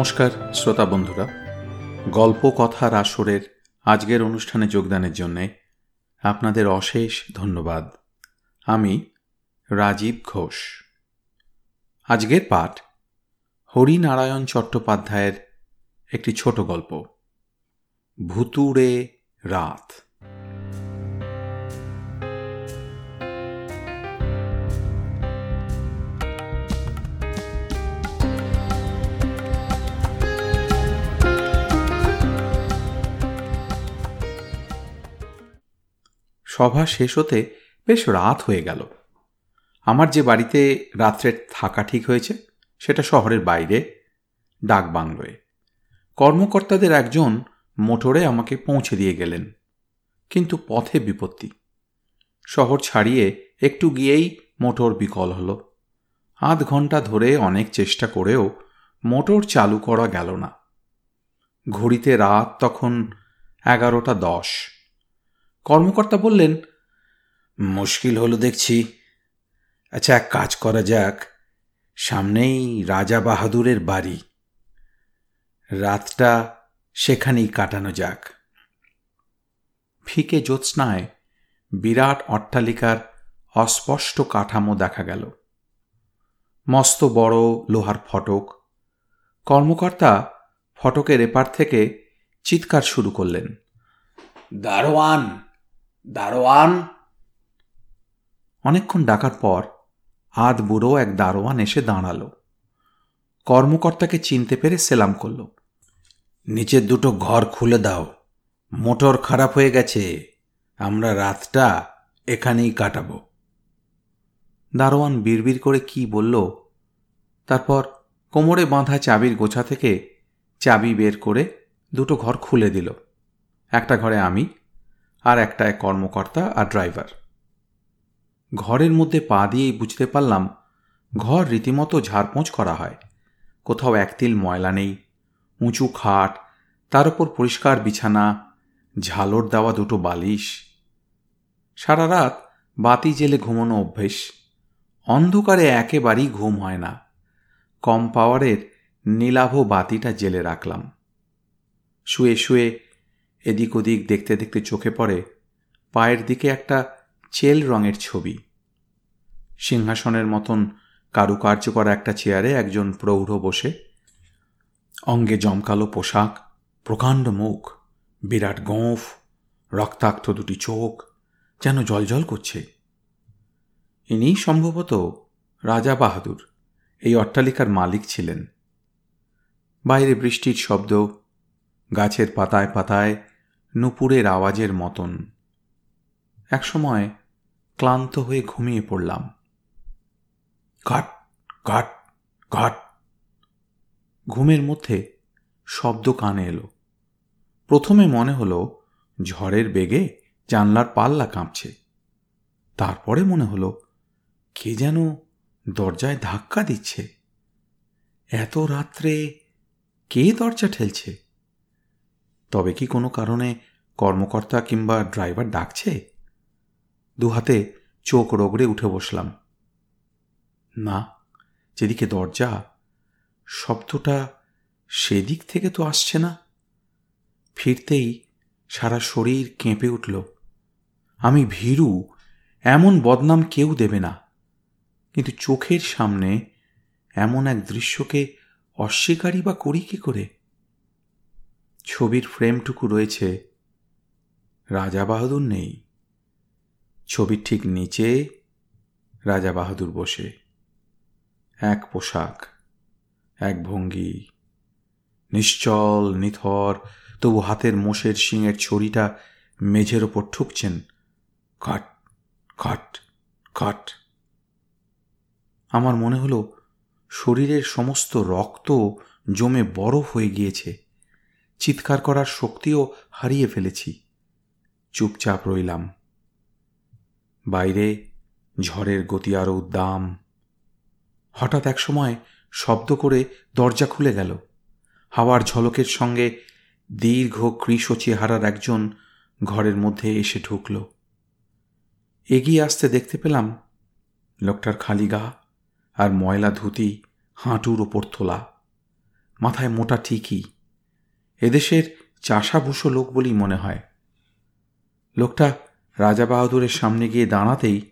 নমস্কার, শ্রোতা বন্ধুরা। গল্প কথার আসরের আজকের অনুষ্ঠানে যোগদানের জন্যে আপনাদের অশেষ ধন্যবাদ। আমি রাজীব ঘোষ। আজকের পাঠ হরিনারায়ণ চট্টোপাধ্যায়ের একটি ছোট গল্প। ভুতুড়ে রাত। সভা শেষ হতে বেশ রাত হয়ে গেল। আমার যে বাড়িতে রাত্রে থাকা ঠিক হয়েছে, সেটা শহরের বাইরে ডাক বাংলোয় কর্মকর্তাদের একজন মোটরে আমাকে পৌঁছে দিয়ে গেলেন, কিন্তু পথে বিপত্তি। শহর ছাড়িয়ে একটু গিয়েই মোটর বিকল হলো। আধ ঘণ্টা ধরে অনেক চেষ্টা করেও মোটর চালু করা গেল না। ঘড়িতে রাত তখন এগারোটা দশ। কর্মকর্তা বললেন, মুশকিল হলো দেখছি। আচ্ছা এক কাজ করা যাক। সামনেই রাজা বাহাদুরের বাড়ি। রাতটা সেখানেই কাটানো যাক। ফিকে জ্যোৎস্নায় বিরাট অট্টালিকার অস্পষ্ট কাঠামো দেখা গেল। মস্ত বড় লোহার ফটক। কর্মকর্তা ফটকের এপার থেকে চিৎকার শুরু করলেন, দারোয়ান দারোয়ান? অনেকক্ষণ ডাকার পর আধ বুড়ো এক দারোয়ান এসে দাঁড়াল। কর্মকর্তাকে চিনতে পেরে সেলাম করল। নিচের দুটো ঘর খুলে দাও। মোটর খারাপ হয়ে গেছে। আমরা রাতটা এখানেই কাটাবো। দারোয়ান বিড়বিড় করে কি বলল, তারপর কোমরে বাঁধা চাবির গোছা থেকে চাবি বের করে দুটো ঘর খুলে দিল। একটা ঘরে আমি আর একটায় কর্মকর্তা আর ড্রাইভার। ঘরের মধ্যে পা দিয়েই বুঝতে পারলাম, ঘর রীতিমতো ঝাড়পোঁচ করা হয়। কোথাও একতিল ময়লা নেই, উঁচু খাট, তার উপর পরিষ্কার বিছানা, ঝালর দেওয়া দুটো বালিশ। সারা রাত বাতি জেলে ঘুমানো অভ্যেস। অন্ধকারে একেবারেই ঘুম হয় না। কম পাওয়ারের নীলাভ বাতিটা জেলে রাখলাম। শুয়ে শুয়ে এদিক ওদিক দেখতে দেখতে চোখে পড়ে পায়ের দিকে একটা চেল রঙের ছবি। সিংহাসনের মতন কারুকার্য করা একটা চেয়ারে একজন প্রৌঢ় বসে। অঙ্গে জমকালো পোশাক, প্রকাণ্ড মুখ, বিরাট গোঁফ, রক্তাক্ত দুটি চোখ, যেন জলজল করছে। ইনি সম্ভবত রাজা বাহাদুর, এই অট্টালিকার মালিক ছিলেন। বাইরে বৃষ্টির শব্দ, গাছের পাতায় পাতায় নুপুরের আওয়াজের মতন। একসময় ক্লান্ত হয়ে ঘুমিয়ে পড়লাম। কাট কাট কাট ঘুমের মধ্যে শব্দ কানে এলো। প্রথমে মনে হলো, ঝড়ের বেগে জানলার পাল্লা কাঁপছে। তারপরে মনে হলো, কে যেন দরজায় ধাক্কা দিচ্ছে। এত রাত্রে কে দরজা ঠেলছে? তবে কি কোনো কারণে কর্মকর্তা কিংবা ড্রাইভার ডাকছে? দুহাতে চোখ রগড়ে উঠে বসলাম। না, যেদিকে দরজা, শব্দটা সেদিক থেকে তো আসছে না। ফিরতেই সারা শরীর কেঁপে উঠল। আমি ভীরু, এমন বদনাম কেউ দেবে না। কিন্তু চোখের সামনে এমন এক দৃশ্যকে অস্বীকারই বা করি কি করে? ছবির ফ্রেমটুকু রয়েছে। রাজা বাহাদুর নেই। ছবির ঠিক নিচে রাজা বাহাদুর বসে। এক পোশাক, এক ভঙ্গি। নিশ্চল, নিথর, তবু হাতের মোষের শিঙের ছড়িটা মেঝের ওপর ঠুকছেন। কাট কাট কাট। আমার মনে হলো, শরীরের সমস্ত রক্ত জমে বরফ হয়ে গিয়েছে। চিৎকার করার শক্তিও হারিয়ে ফেলেছি। চুপচাপ রইলাম। বাইরে ঝড়ের গতি আরও উদ্দাম। হঠাৎ এক সময় শব্দ করে দরজা খুলে গেল। হাওয়ার ঝলকের সঙ্গে দীর্ঘ কৃষ চেহারার একজন ঘরের মধ্যে এসে ঢুকল। এগিয়ে আসতে দেখতে পেলাম লোকটার খালি গা আর ময়লা ধুতি হাঁটুর ওপর তোলা। মাথায় মোটা ঠিকই। এদেশের চাষাভুষো লোক বলেই মনে হয়। লোকটা রাজা বাহাদুরের সামনে গিয়ে দাঁড়াতেই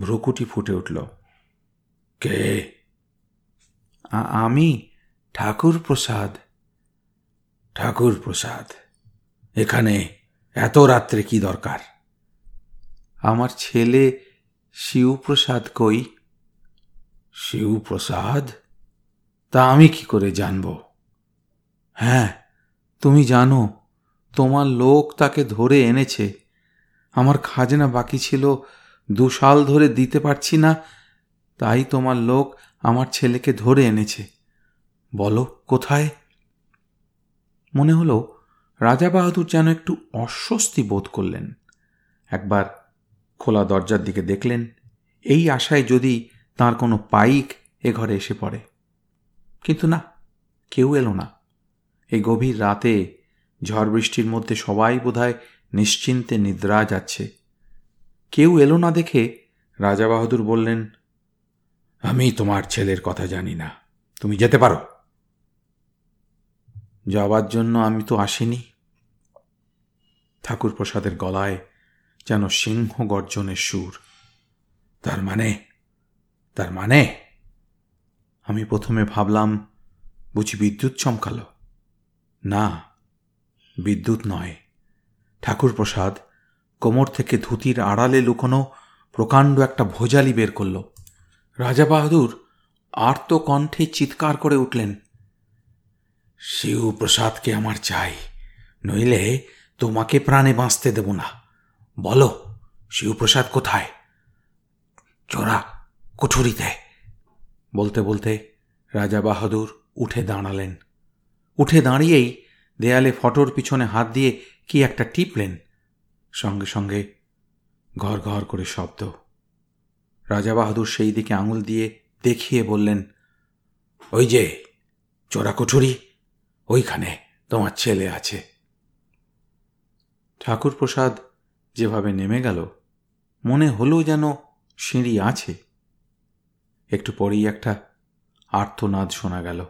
ভ্রুকুটি ফুটে উঠল। কে? আমি ঠাকুর প্রসাদ ঠাকুর প্রসাদ এখানে এত রাত্রে কি দরকার? আমার ছেলে শিবপ্রসাদ কই? শিবপ্রসাদ তা আমি কি করে জানব? হ্যাঁ তুমি জানো, তোমার লোক তাকে ধরে এনেছে। আমার খাজনা বাকি ছিল, দু সাল ধরে দিতে পারছি না, তাই তোমার লোক আমার ছেলেকে ধরে এনেছে। বলো, কোথায়? মনে হলো, রাজা বাহাদুর যেন একটু অস্বস্তি বোধ করলেন। একবার খোলা দরজার দিকে দেখলেন, এই আশায় যদি তার কোনো পাইক এ ঘরে এসে পড়ে। কিন্তু না, কেউ এলো না। এই গভীর রাতে ঝড় বৃষ্টির মধ্যে সবাই বোধহয় নিশ্চিন্তে নিদ্রা যাচ্ছে। কেউ এলো না দেখে রাজা বাহাদুর বললেন, আমি তোমার ছেলের কথা জানি না। তুমি যেতে পারো? যাবার জন্য আমি তো আসিনি। ঠাকুর প্রসাদের গলায় যেন সিংহ গর্জনের সুর, তার মানে তার মানে? আমি প্রথমে ভাবলাম, বুঝি বিদ্যুৎ চমকালো। না, বিদ্যুৎ নয়। ঠাকুর প্রসাদ কোমর থেকে ধুতির আড়ালে লুকোনো প্রকাণ্ড একটা ভোজালি বের করল। রাজা বাহাদুর আর্ত কণ্ঠে চিৎকার করে উঠলেন শিবপ্রসাদকে আমার চাই, নইলে তোমাকে প্রাণে বাঁচতে দেব না। বলো শিবপ্রসাদ কোথায়? চোরা কুঠুরিতে। বলতে বলতে রাজা বাহাদুর উঠে দাঁড়ালেন। উঠে দাঁড়িয়েই দেয়ালে ফটোর পিছনে হাত দিয়ে কি একটা টিপলেন। সঙ্গে সঙ্গে ঘর ঘর করে শব্দ। রাজা বাহাদুর সেই দিকে আঙুল দিয়ে দেখিয়ে বললেন, ওই যে চোরা কুঠুরি ওইখানে তোমার ছেলে আছে। ঠাকুর প্রসাদ যেভাবে নেমে গেল, মনে হলো যেন সিঁড়ি আছে। একটু পরেই একটা আর্তনাদ শোনা গেল।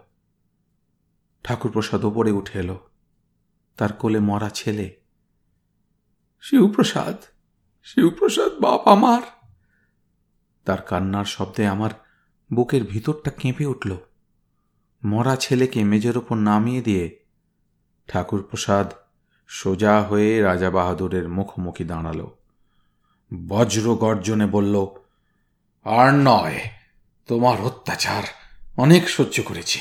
ঠাকুরপ্রসাদ ওপরে উঠে এলো। তার কোলে মরা ছেলে, শিবপ্রসাদ শিবপ্রসাদ, বাপ আমার! তার কান্নার শব্দে আমার বুকের ভিতরটা কেঁপে উঠল। মরা ছেলেকে মেজের ওপর নামিয়ে দিয়ে ঠাকুরপ্রসাদ সোজা হয়ে রাজা বাহাদুরের মুখোমুখি দাঁড়াল। বজ্র গর্জনে বলল, আর নয়, তোমার অত্যাচার অনেক সহ্য করেছি।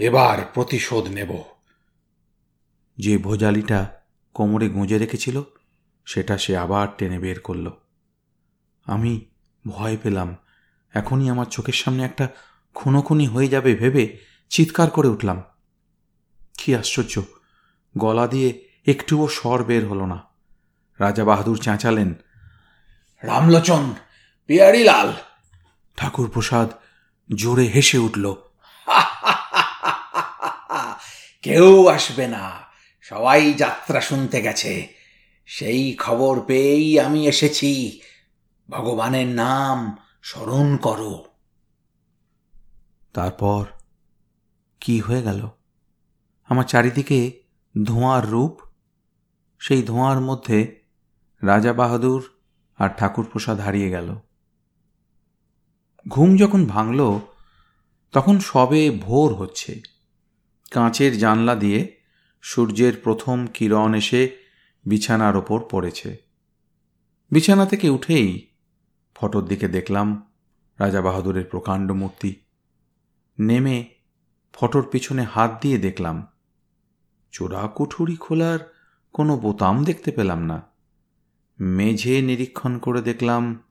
এবার প্রতিশোধ নেব। যে ভোজালিটা কোমরে গুঁজে রেখেছিল সেটা সে আবার টেনে বের করল। আমি ভয় পেলাম। এখনই আমার চোখের সামনে একটা খুনোখুনি হয়ে যাবে ভেবে চিৎকার করে উঠলাম। কি আশ্চর্য! গলা দিয়ে একটুও স্বর বের হলো না। রাজা বাহাদুর চেঁচালেন রামলোচন পিয়ারিলাল! ঠাকুর প্রসাদ জোরে হেসে উঠল কেউ আসবে না। সবাই যাত্রা শুনতে গেছে। সেই খবর পেয়েই আমি এসেছি। ভগবানের নাম স্মরণ করো। তারপর কি হয়ে গেল? আমার চারিদিকে ধোঁয়ার রূপ। সেই ধোঁয়ার মধ্যে রাজা বাহাদুর আর ঠাকুর প্রসাদ হারিয়ে গেল। ঘুম যখন ভাঙল, তখন সবে ভোর হচ্ছে। কাঁচের জানলা দিয়ে সূর্যের প্রথম কিরণ এসে বিছানার ওপর পড়েছে। বিছানা থেকে উঠেই ফটোর দিকে দেখলাম রাজা বাহাদুরের প্রকাণ্ড মূর্তি। নেমে ফটোর পিছনে হাত দিয়ে দেখলাম, চোরা কুঠুরি খোলার কোনো বোতাম দেখতে পেলাম না। মেঝে নিরীক্ষণ করে দেখলাম,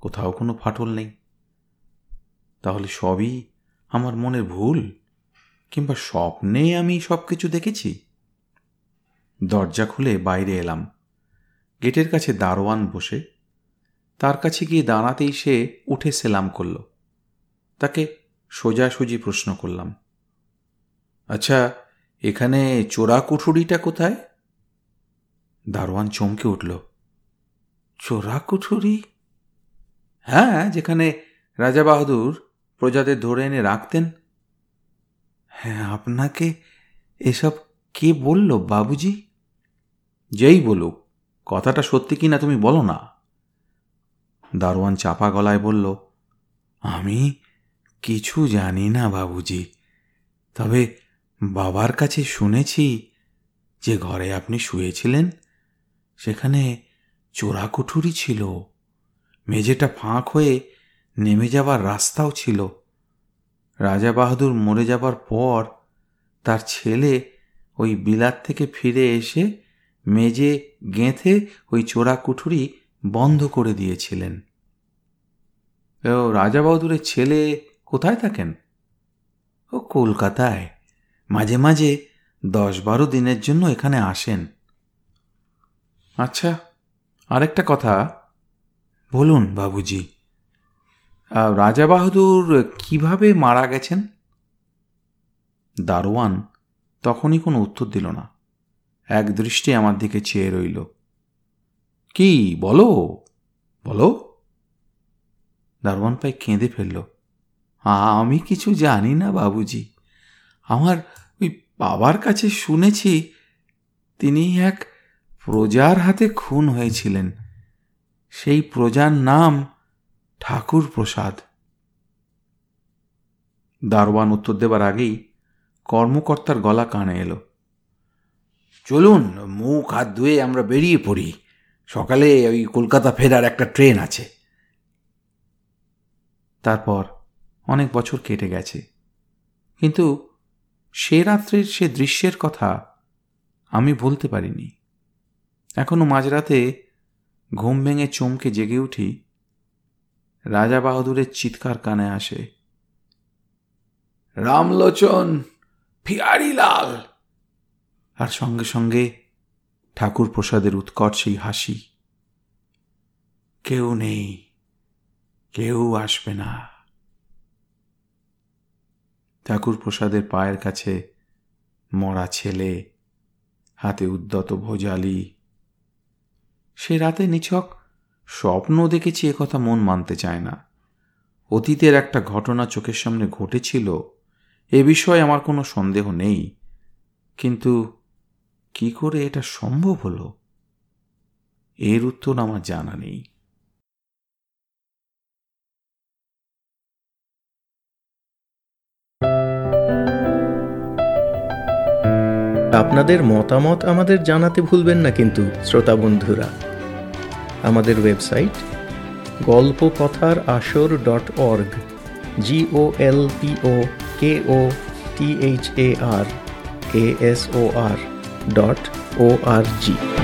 কোথাও কোনো ফাটল নেই। তাহলে সবই আমার মনের ভুল? কিংবা স্বপ্নে আমি সব কিছু দেখেছি? দরজা খুলে বাইরে এলাম। গেটের কাছে দারোয়ান বসে, তার কাছে গিয়ে দাঁড়াতেই সে উঠে সেলাম করল। তাকে সোজাসুজি প্রশ্ন করলাম আচ্ছা এখানে চোরা কুঠুরিটা কোথায়? দারোয়ান চমকে উঠল চোরা কুঠুরি হ্যাঁ যেখানে রাজা বাহাদুর প্রজাদের ধরে এনে রাখতেন হ্যাঁ আপনাকে এসব কে বলল, বাবুজি? যেই বলুক, কথাটা সত্যি কি না তুমি বলো না। দারোয়ান চাপা গলায় বলল, আমি কিছু জানি না, বাবুজি। তবে বাবার কাছে শুনেছি যে ঘরে আপনি শুয়েছিলেন, সেখানে চোরাকুঠুরি ছিল। মেঝেটা ফাঁক হয়ে নেমে যাবার রাস্তাও ছিল। রাজা বাহাদুর মরে যাবার পর তার ছেলে ওই বিলাত থেকে ফিরে এসে মেজে গেঁথে ওই চোরা কুঠুরি বন্ধ করে দিয়েছিলেন। ও, রাজা বাহাদুরের ছেলে কোথায় থাকেন? ও, কলকাতায়। মাঝে মাঝে দশ বারো দিনের জন্য এখানে আসেন। আচ্ছা আরেকটা কথা। বলুন বাবুজি। রাজা বাহাদুর কীভাবে মারা গেছেন? দারোয়ান তখনই কোনো উত্তর দিল না। এক দৃষ্টি আমার দিকে চেয়ে রইল। কি, বলো বলো। দারোয়ান পাই কেঁদে ফেলল। আমি কিছু জানি না বাবুজি। আমার ওই বাবার কাছে শুনেছি তিনি এক প্রজার হাতে খুন হয়েছিলেন। সেই প্রজার নাম ঠাকুর প্রসাদ দারোয়ান উত্তর দেবার আগেই কর্মকর্তার গলা কানে এলো। চলুন, মুখ, হাত ধুয়ে আমরা বেরিয়ে পড়ি। সকালে ওই কলকাতা ফেরার একটা ট্রেন আছে। তারপর অনেক বছর কেটে গেছে। কিন্তু সে রাত্রের সে দৃশ্যের কথা আমি বলতে পারিনি। এখনও মাঝরাতে ঘুম ভেঙে চমকে জেগে উঠি রাজা বাহাদুরের চিৎকার কানে আসে। রামলোচন, ফিয়ারিলাল! আর সঙ্গে সঙ্গে ঠাকুর প্রসাদের উৎকট সেই হাসি। কেউ নেই, কেউ আসবে না। ঠাকুর প্রসাদের পায়ের কাছে মরা ছেলে, হাতে উদ্যত ভোজালি। সে রাতে নিছক স্বপ্ন দেখেছি কথা মন মানতে চায় না। অতীতের একটা ঘটনা চোখের সামনে ঘটেছিল, এ বিষয়ে আমার কোনো সন্দেহ নেই। কিন্তু কি করে এটা সম্ভব হলো? এর উত্তর আমার জানা নেই। আপনাদের মতামত আমাদের জানাতে ভুলবেন না কিন্তু, শ্রোতা বন্ধুরা। আমাদের website Golpo Kothar Ashor dot org G O L P O K O T H A R A S O R dot O R G